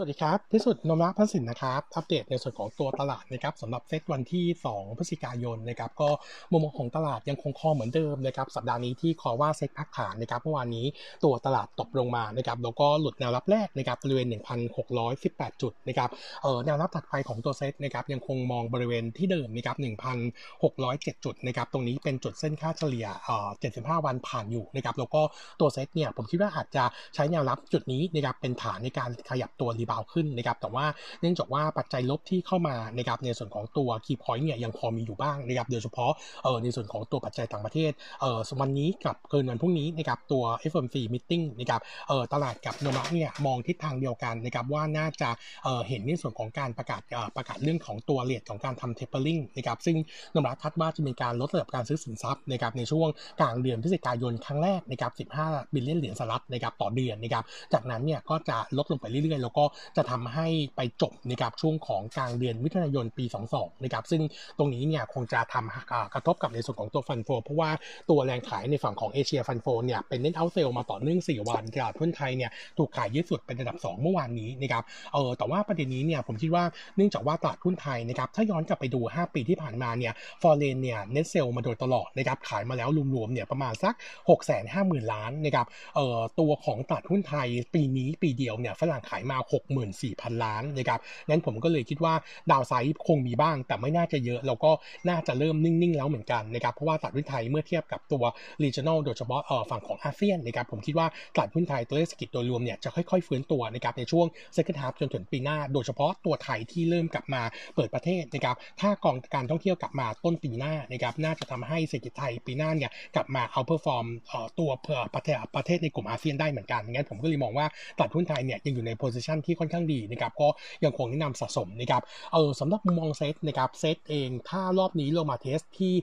สวัสดีครับที่สุดนมรักพันสินนะครับ อัปเดตในส่วนของตัวตลาดนะครับสำหรับเซตวันที่ 2 พฤศจิกายนนะครับก็มุมมองของตลาดยังคงคอเหมือนเดิมนะครับสัปดาห์นี้ที่คอว่าเซ็ตพักฐานนะครับเมื่อวานนี้ตัวตลาดตกลงมานะครับแล้วก็หลุดแนวรับแรกนะครับบริเวณ 1,618 จุดนะครับเออแนวรับถัดไปของตัวเซตนะครับยังคงมองบริเวณที่เดิมนะครับ1,607 จุดนะครับตรงนี้เป็นจุดเส้นค่าเฉลี่ยเอ่อ75 วันผ่านอยู่นะครับแล้วก็ตัวเซตเนี่ยผมคิดว่าอาจจะใช้แนวรับจุดนี้นะครับเป็นฐานในการขยับตัว rebound ขึ้นนะครับแต่ว่าเนื่องจากว่าปัจจัยลบที่เข้ามานะครับในส่วนของตัว key point เนี่ยยังพอมีอยู่บ้างนะครับโดยเฉพาะเออในส่วนของตัวปัจจัยต่างประเทศเออวันนี้กับคืนวันพรุ่งนี้นะครับตัว FOMC meeting นะครับเออตลาดกับโนมูระเนี่ยมองทิศทางเดียวกันนะครับว่าน่าจะเออเห็นในส่วนของการประกาศเออประกาศเรื่องของตัว rate ของการทำ tapering นะครับซึ่งโนมูระคาดว่าจะมีการลดระดับการซื้อสินทรัพย์นะครับในช่วงกลางเดือนพฤศจิกายนครั้งแรกนะครับ15 billion เหรียญสหรัฐนะครับต่อเดือนนะครับจากนั้นเนี่ยก็จะลดลงไปเรื่อยๆ แล้วก็จะทำให้ไปจบนะครับช่วงของกลางเดือนมิถุนายนปี 22นะครับซึ่งตรงนี้เนี่ยคงจะทำกระทบกับในส่วนของตัว fund flow เพราะว่าตัวแรงขายในฝั่งของเอเชีย fund flow เนี่ยเป็นเน้นเอ่อ sell มาต่อเนื่อง 4 วันตลาดหุ้นไทยเนี่ยถูกขายเยอะสุดเป็นระดับ 2 เมื่อวานนี้นะครับเออแต่ว่าประเด็นนี้เนี่ยผมคิดว่าเนื่องจากว่าตลาดหุ้นไทยนะครับถ้าย้อนกลับไปดู 5 ปีที่ผ่านมาเนี่ยforeign เนี่ย net sell มาโดยตลอดนะครับขายมาแล้วรวมๆเนี่ยประมาณสัก 6 5 0 0 0 0 ล้านนะครับเอ่อตัวของตลาดหุ้นไทยปีนี้ปีเดียวเนี่ยฝรั่งขายมา64,000 ล้านนะครับงั้นผมก็เลยคิดว่า downside คงมีบ้าง แต่ไม่น่าจะเยอะแล้วก็น่าจะเริ่มนิ่ง ๆ แล้วเหมือนกันนะครับเพราะว่าตลาดหุ้นไทยเมื่อเทียบกับตัว regional โดยเฉพาะฝั่งของอาเซียนนะครับผมคิดว่าตลาดหุ้นไทยตัวเลขเศรษฐกิจโดยรวมเนี่ยจะค่อย ๆ ฟื้นตัวนะครับในช่วง second half จนถึงปีหน้า โดยเฉพาะตัวไทยที่เริ่มกลับมาเปิดประเทศนะครับถ้ากองการท่องเที่ยวกลับมาต้นปีหน้านะครับน่าจะทำให้เศรษฐกิจไทยปีหน้าเนี่ยกลับมา outperform ตัวเพื่อนประเทศประเทศในกลุ่มอาเซียนได้เหมือนกันงั้นผมก็เลยมองว่าตลาดหุ้นไทยเนี่ยยังอยู่ใน position ที่ค่อนข้างดีนะครับก็ยังคงแนะนำสะสมนะครับเออสำหรับมุมมองเซตนะครับเซตเองถ้ารอบนี้ลงมา test ที่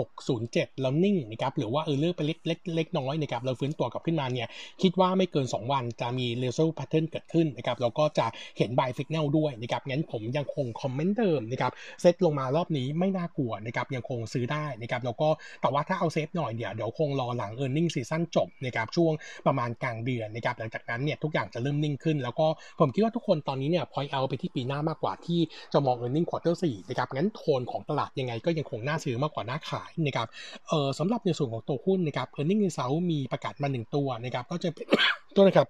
1607 แล้วนิ่งนะครับหรือว่าเออหลุดไปเล็กเล็กเล็กน้อยนะครับเราฟื้นตัวกลับขึ้นมาเนี่ยคิดว่าไม่เกิน 2 วันจะมี reversal pattern เกิดขึ้นนะครับแล้วก็จะเห็น buy signal ด้วยนะครับงั้นผมยังคง comment เดิมนะครับเซตลงมารอบนี้ไม่น่ากลัวนะครับยังคงซื้อได้นะครับแล้วก็แต่ว่าถ้าเอา safe หน่อยเดี๋ยวเดี๋ยวคงรอหลัง earnings season จบนะครับช่วงประมาณกลางเดือนนะครับหลังจากนั้นเนี่ยทุกอย่างจะเริ่มนิ่งขึ้น แล้วก็ผมคิดว่าทุกคนตอนนี้เนี่ย point out ไปที่ปีหน้ามากกว่าที่จะมอง e a r n i n g quarter 4นะครับงั้นโทนของตลาดยังไงก็ยังคงน่าซื้อมากกว่าน่าขายนะครับเออสำหรับในส่วนของตัวหุ้นนะครับ e a r n i n g ในเซามีประกาศมาหนึ่งตัวนะครับก็จะตัวนะครับ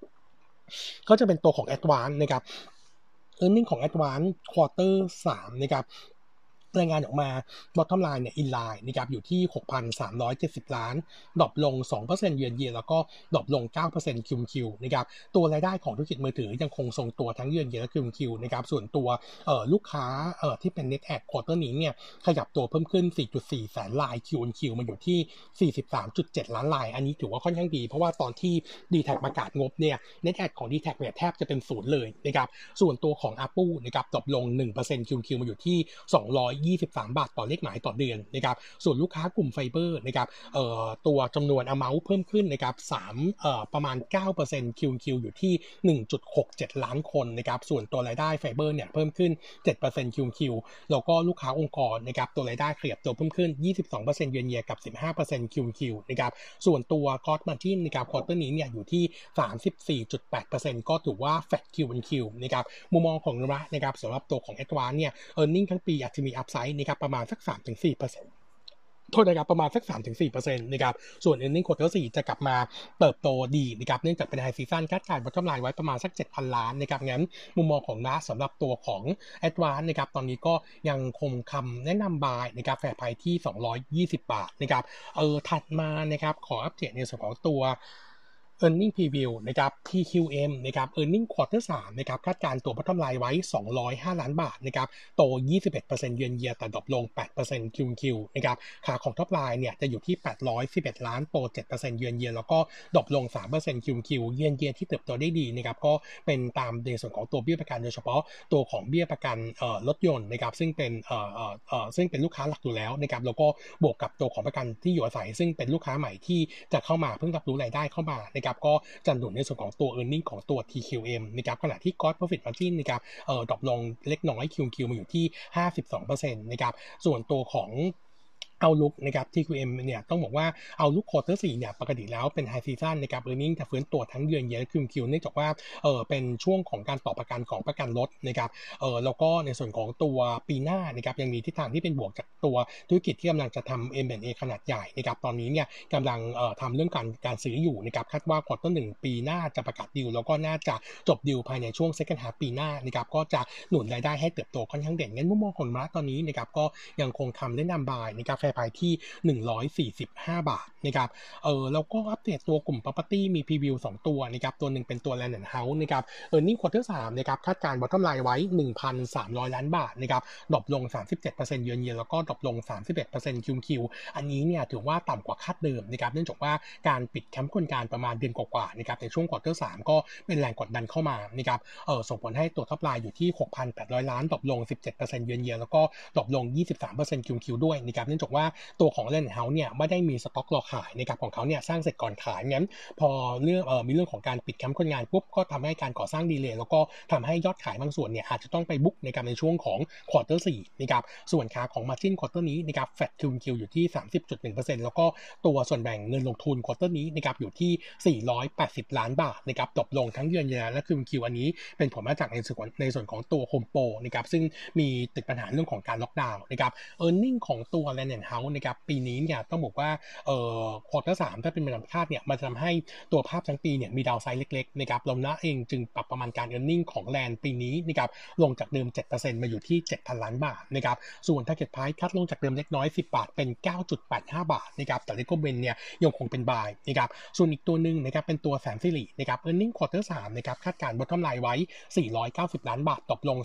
ก็จะเป็นตัวของ Advance นะครับ e a r n i n g ของ Advance quarter 3นะครับ รายงานออกมา bottom line เนี่ย in line นะครับอยู่ที่ 6,370 ล้าน drop ลง 2%เยือนเยียแล้วก็ drop ลง 9% QQ นะครับตัวรายได้ของธุรกิจมือถือยังคงทรงตัวทั้งเยือนเยียและ QQ นะครับส่วนตัวเอ่อลูกค้าเอ่อที่เป็น net add quarter นี้เนี่ยขยับตัวเพิ่มขึ้น 4.4 แสนราย QQ มาอยู่ที่ 43.7 ล้านราย อันนี้ถือว่าค่อนข้างดี เพราะว่าตอนที่ d t แทประกาศงบเนี่ย net add ของ d t แทเนี่ยแทบจะเป็นศูนย์เลยนะครับส่วนตัวของ ARPU นะครับ drop ลง 1% QQ มาอยู่ที่200 23 บาทต่อเลขหมายต่อเดือนนะครับส่วนลูกค้ากลุ่มไฟเบอร์นะครับเอ่อตัวจำนวน amount เพิ่มขึ้นนะครับ3เอ่อประมาณ 9% QQ อยู่ที่ 1.67 ล้านคนนะครับส่วนตัวรายได้ไฟเบอร์เนี่ยเพิ่มขึ้น 7% QQ แล้วก็ลูกค้าองค์กรนะครับตัวรายได้ขยับตัวเพิ่มขึ้น 22%เยือนเยียกับ 15% QQ นะครับส่วนตัว gross margin นะครับ quarter นี้เนี่ยอยู่ที่ 34.8%ก็ถือว่า flat QQ นะครับมุมมองของเรานะครับสำหรับตัวของ Advance เนี่ย earning ทั้งปีอาจจะมี upside นะครับประมาณสัก 3-4%โทษนะครับประมาณสัก 3-4%นะครับส่วน earning quarter 4 จะกลับมาเติบโตดีนะครับเนื่องจากเป็น high season คาดการณ์ bottom line ไว้ประมาณสัก 7,000 ล้านนะครับงั้นมุมมองของเราสำหรับตัวของ Advance นะครับตอนนี้ก็ยังคงคำแนะนำ buy นะครับ fair price ที่ 220 บาทนะครับเออถัดมานะครับขออัปเดตในส่วนของตัว e a r n i n g preview นะครับ TQM นะครับ e a r n i n g quarter 3นะครับคาดการณ์ตัว bottom line ไว้ 205 ล้านบาทนะครับโต 21%เยือนเยียแต่ drop ลง 8% QQ นะครับขาของ top line เนี่ยจะอยู่ที่ 811 ล้านโต 7%เยือนเยียแล้วก็drop ลง 3% QQ เยือนเยียที่เติบโตได้ดีนะครับก็เป็นตามในส่วนของตัวเบี้ยประกันโดยเฉพาะตัวของเบี้ยประกันเอ่อรถยนต์นะครับซึ่งเป็นเอ่อเอ่อเอ่อซึ่งเป็นลูกค้าหลักอยู่แล้วนะครับแล้วก็บวกกับตัวของประกันที่อยู่อาศัย ซึ่งเป็นลูกค้าใหม่ที่จะเข้ามาเพิ่งรับรู้รายได้เข้ามานะครับก็จะหนุนในส่วนของตัว e a r n i n g ของตัว TQM นะครับขณะที่ Gross Profit Margin นะครับเอ่อ drop ลงเล็กน้อย QQ มาอยู่ที่ 52%นะครับส่วนตัวของ outlook นะครับ TQM เนี่ยต้องบอกว่า outlook quarter สี่เนี่ยปกติแล้วเป็น high season นะครับ earning จะฟื้นตัวทั้ง year on year QQ เนื่องจากว่าเออเป็นช่วงของการต่อประกันของประกันรถนะครับเออแล้วก็ในส่วนของตัวปีหน้านะครับยังมีทิศทางที่เป็นบวกจากตัวธุรกิจที่กำลังจะทำ M&A ขนาดใหญ่นะครับตอนนี้เนี่ยกำลังเอ่อทำเรื่องการการซื้ออยู่นะครับคาดว่า quarter หนึ่งปีหน้าจะประกาศดีลแล้วก็น่าจะจบดีลภายในช่วง second half ปีหน้านะครับก็จะหนุนรายได้ให้เติบโตค่อนข้างเด่นงั้นมุมมองของเราตอนนี้นะครับก็ยังคงคำแนะนำ buy นะครับ fair price ที่ 145 บาท นะครับเออแล้วก็อัปเดตตัวกลุ่ม property มี preview 2ตัวนะครับตัวหนึ่งเป็นตัว land and house นะครับ earning quarter สามนะครับคาดการณ์ bottom line ไว้ 1,300 ล้านบาทนะครับ drop ลง 37%เยือนเยียแล้วก็ drop ลง 31% QQ อันนี้เนี่ยถือว่าต่ำกว่าคาดเดิมนะครับเนื่องจากว่าการปิดแคมป์คนงานประมาณเดือนกว่าๆนะครับในช่วง quarter สามก็เป็นแรงกดดันเข้ามานะครับเออส่งผลให้ตัว top line อยู่ที่ 6,800 ล้าน drop ลง 17%เยือนเยียแล้วก็ drop ลง 23% QQ ด้วยนะครับเนื่องจากว่าตัวของ Land and House เนี่ยไม่ได้มีสต็อกรอขายนะครับของเขาเนี่ยสร้างเสร็จก่อนขายงั้น พอเรื่องเออมีเรื่องของการปิดแคมป์คนงานปุ๊บก็ทำให้การก่อสร้าง delay แล้วก็ทำให้ยอดขายบางส่วนเนี่ยอาจจะต้องไป book ในการในช่วงของ quarter สี่นะครับส่วนขาของ margin quarter นี้นะครับ flat QQ อยู่ที่ 30.1%แล้วก็ตัวส่วนแบ่งเงินลงทุน quarter นี้นะครับอยู่ที่ 480 ล้านบาทนะครับตกลงทั้ง year on year และ QQ อันนี้เป็นผลมาจากในส่วนในส่วนของตัวโฮมโปรนะครับซึ่งมีติดปัญหาเรื่องของการล็อกดาวน์นะครับ earning ของตัว Land and House นะครับปีนี้เนี่ยต้องบอกว่าเออ quarter สามถ้าเป็นไปตามคาดเนี่ยมันจะทำให้ตัวภาพทั้งปีเนี่ยมี downside เล็กๆนะครับเราเองจึงปรับประมาณการ e a r n i n g ของแลนด์ปีนี้นะครับลงจากเดิม 7%มาอยู่ที่ 7,000 ล้านบาทนะครับส่วน target price cut ลงจากเดิมเล็กน้อย 10 บาท เป็น 9.85 บาทนะครับแต่ recommend เนี่ยยังคงเป็น buy นะครับส่วนอีกตัวหนึ่งนะครับเป็นตัวแสนสิรินะครับ earning quarter 3นะครับคาดการ bottom line ไว้ 490 ล้านบาทตกลง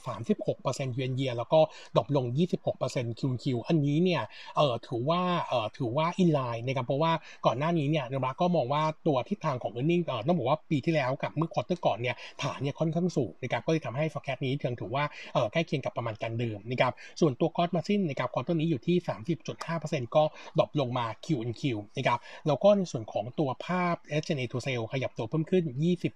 36%เยือนเยียแล้วก็ drop ลง 26% QQ อันนี้เนี่ยเออถือว่าเออถือว่า in line นะครับเพราะว่าก่อนหน้านี้เนี่ยเราก็มองว่าตัวทิศทางของ e a r n i n g เออต้องบอกว่าปีที่แล้วกับเมื่อ quarter ก่อนเนี่ยฐานเนี่ยค่อนข้างสูงนะครับก็เลยทำให้ forecast นี้ถือว่าใกล้เคียงกับประมาณการเดิมนะครับส่วนตัว gross margin นะครับ quarter นี้อยู่ที่ 30.5%ก็ drop ลงมา Q on Q นะครับแล้วก็ในส่วนของตัวภาพ SG&A to sale ขยับตัวเพิ่มขึ้น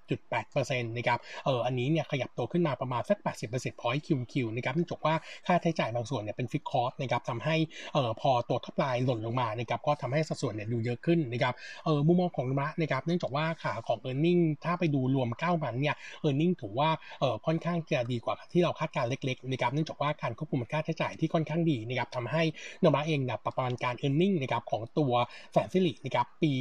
20.8%นะครับเอออันนี้เนี่ยขยับตัวขึ้นมาประมาณสัก 80% point Q on Q นะครับเนื่องจากว่าค่าใช้จ่ายบางส่วนเนี่ยเป็นฟิกคอร์สนะครับทำให้เออพอตัว top line หล่นลงมานะครับก็ทำให้สัดส่วนเนี่ยดูเยอะขึ้นนะครับเออมุมมองของเรานะครับเนื่องจากว่าขาของ e a r n i n g ถ้าไปดูรวม9 month เนี่ย e a r n i n g ถือว่าเออค่อนข้างจะดีกว่าที่เราคาดการเล็กๆนะครับเนื่องจากว่าการควบคุมค่าใช้จ่ายที่ค่อนข้างดีนะครับทำให้นมาเองเนี่ยประมาณการ e a r n i n g นะครับของตัวแสนสิรินะครับปี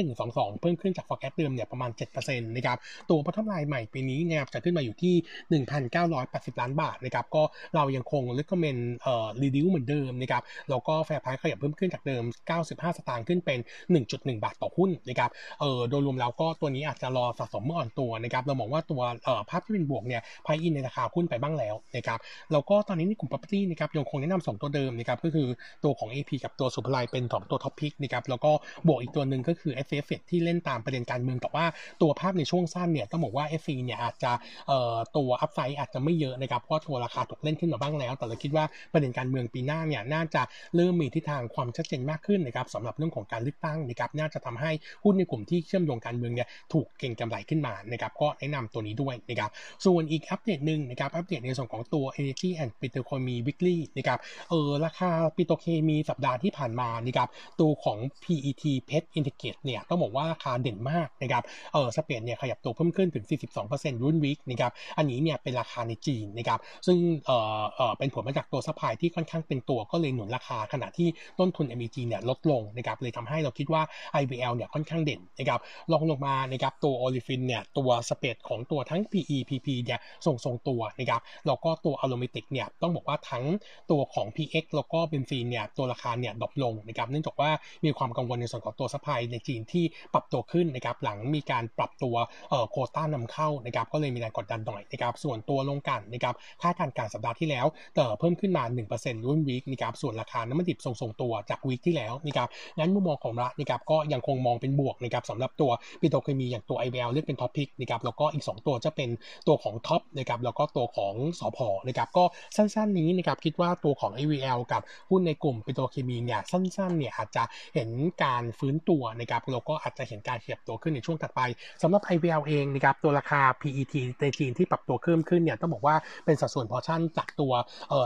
2122 เพิ่มขึ้นจาก forecast เดิมเนี่ยประมาณ7%นะครับตัวพัฒนายใหม่ปีนี้นะครับจะขึ้นมาอยู่ที่ 1,980 ล้านบาทนะครับก็เรายังคง recommend เอ่อ reduce เหมือนเดิมนะครับแล้วก็ fair price ขยับเพิ่มขึ้นจากเดิม 95 สตางค์ขึ้นเป็น 1.1 บาทต่อหุ้นนะครับเออโดยรวมแล้วก็ตัวนี้อาจจะรอสะสมเมื่ออ่อนตัวนะครับเรามองว่าตัวเอ่อภาพที่เป็นบวกเนี่ยพายอินในราคาหุ้นไปบ้างแล้วนะครับแล้วก็ตอนนี้ในกลุ่ม property นะครับยังคงแนะนำสองตัวเดิมนะครับก็คือตัวของ AP กับตัวสุภไลเป็นสองตัวท็อปพิกนะครับแล้วก็บวกอีกตัวหนึ่งก็คือ f f ที่เล่นตามประเด็นการเมืองแต่ว่าตัวภาพในช่วงสั้นเนี่ยต้องบอกว่า f อเนี่ยอาจจะเอ่อตัวอัพไซด์อาจจะไม่เยอะนะครับเพราะตัวราคาถูกเล่นขึ้นมาบ้างแล้ว แต่เราคิดว่าประเด็นการเมืองปีหน้าเนี่ยน่าจะเริ่มมีทิศทางความชัดเจนมากขึ้นนะครับสำหรับเรื่องของการเลือกตั้งนะครับน่าจะทำให้หุ้นในกลุ่มที่เชื่อมโยงการเมืองเนี่ยถูกเก่งกำไรขึ้นมานะครับก็แนะนำตัวนี้ด้วยนะครับส่วนอีกอัปเดตหนึ่งนะครับอัปเดตในส่วนของตัว Energy and Petrochemical Weekly นะครับเออราคาปิโตรเคมีสัปดาห์ที่ผ่านมานะครับตัวของ PET PET Integrate เนี่ยต้องบอกว่าราคาเด่นมากนะครับเออสเปนเนี่ยขยับตัวเพิ่มขึ้นถึง 42%รุ่นวิกนะครับอันนี้เนี่ยเป็นราคาในจีนนะครับซึ่งเออเออเป็นผลมาจากตัว supply ที่ค่อนข้างตึงตัวก็เลยหนุนราคาขณะที่ต้นทุน MEG เนี่ยลดลงนะครับเลยทำให้เราคิดว่า IVL เนี่ยค่อนข้างเด่นนะครับรองลงมานะครับตัว olefin เนี่ยตัว spread ของตัวทั้ง PE PP เนี่ยส่งทรงตัวนะครับแล้วก็ตัว aromatic เนี่ยต้องบอกว่าทั้งตัวของ PX แล้วก็เบนซีนเนี่ยตัวราคาเนี่ย drop ลงนะครับเนื่องจากว่ามีความกังวลในส่วนของตัว supply ในจีนที่ปรับตัวขึ้นนะครับหลังมีการปรับตัวเอ่อโคต้านำเข้านะครับก็เลยมีแรงกดดันหน่อยนะครับส่วนตัวลงกันนะครับค่าการการสัปดาห์ที่แล้วเอ่อเพิ่มขึ้นมา 1%รุ่นวีคนะครับส่วนราคาน้ำมันดิบทรงๆตัวจากวีคที่แล้วนะครับงั้นมุมมองของระนะครับก็ยังคงมองเป็นบวกนะครับสำหรับตัวปิโตรเคมีอย่างตัว IVL เลือกเป็นท็อปพิกนะครับแล้วก็อีก 2 ตัวจะเป็นตัวของท็อปนะครับแล้วก็ตัวของสอพอนะครับก็สั้นๆนี้นะครับคิดว่าตัวของ IVL กับหุ้นในกลุ่มปิโตรเคมีเนี่ยสั้นๆเนี่ยอาจจะเห็นการฟื้นตัวนะครับแล้วก็อาจจะเห็นการขยับตัวขึ้นในช่วงถัดไปสำหรับ IVL เองนะครับตัวราคา PET ในจีนที่ปรับตัวเพิ่มขึ้นเนี่ยต้องบอกว่าเป็นสัดส่วนพอชั่นจากตัว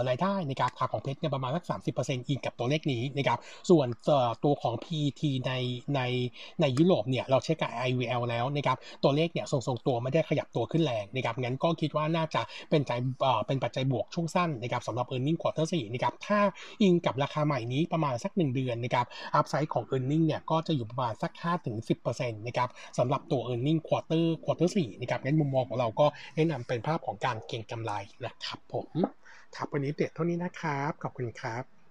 รายได้นะครับขาของเพชรเนี่ยประมาณสัก30%อิงกับตัวเลขนี้นะครับส่วนตัวของ PET ในในในยุโรปเนี่ยเราเช็คกับ IVL แล้วนะครับตัวเลขเนี่ยทรงๆตัวไม่ได้ขยับตัวขึ้นแรงนะครับงั้นก็คิดว่าน่าจะเป็นใจเอ่อเป็นปัจจัยบวกช่วงสั้นนะครับสำหรับ e a r n i n g quarter 4นะครับถ้าอิงกับราคาใหม่นี้ประมาณสัก 1 เดือนนะครับอัพไซด์ของ e a r n i n g เนี่ยก็จะอยู่ประมาณสัก 5-10%นะครับสำหรับตัว e a r n i n g quarter quarter 4นะครับงั้นมุมมองของเราก็แนะนำเป็นภาพของการเก็งกำไรนะครับผมครับวันนี้เด็ดเท่านี้นะครับ ขอบคุณครับ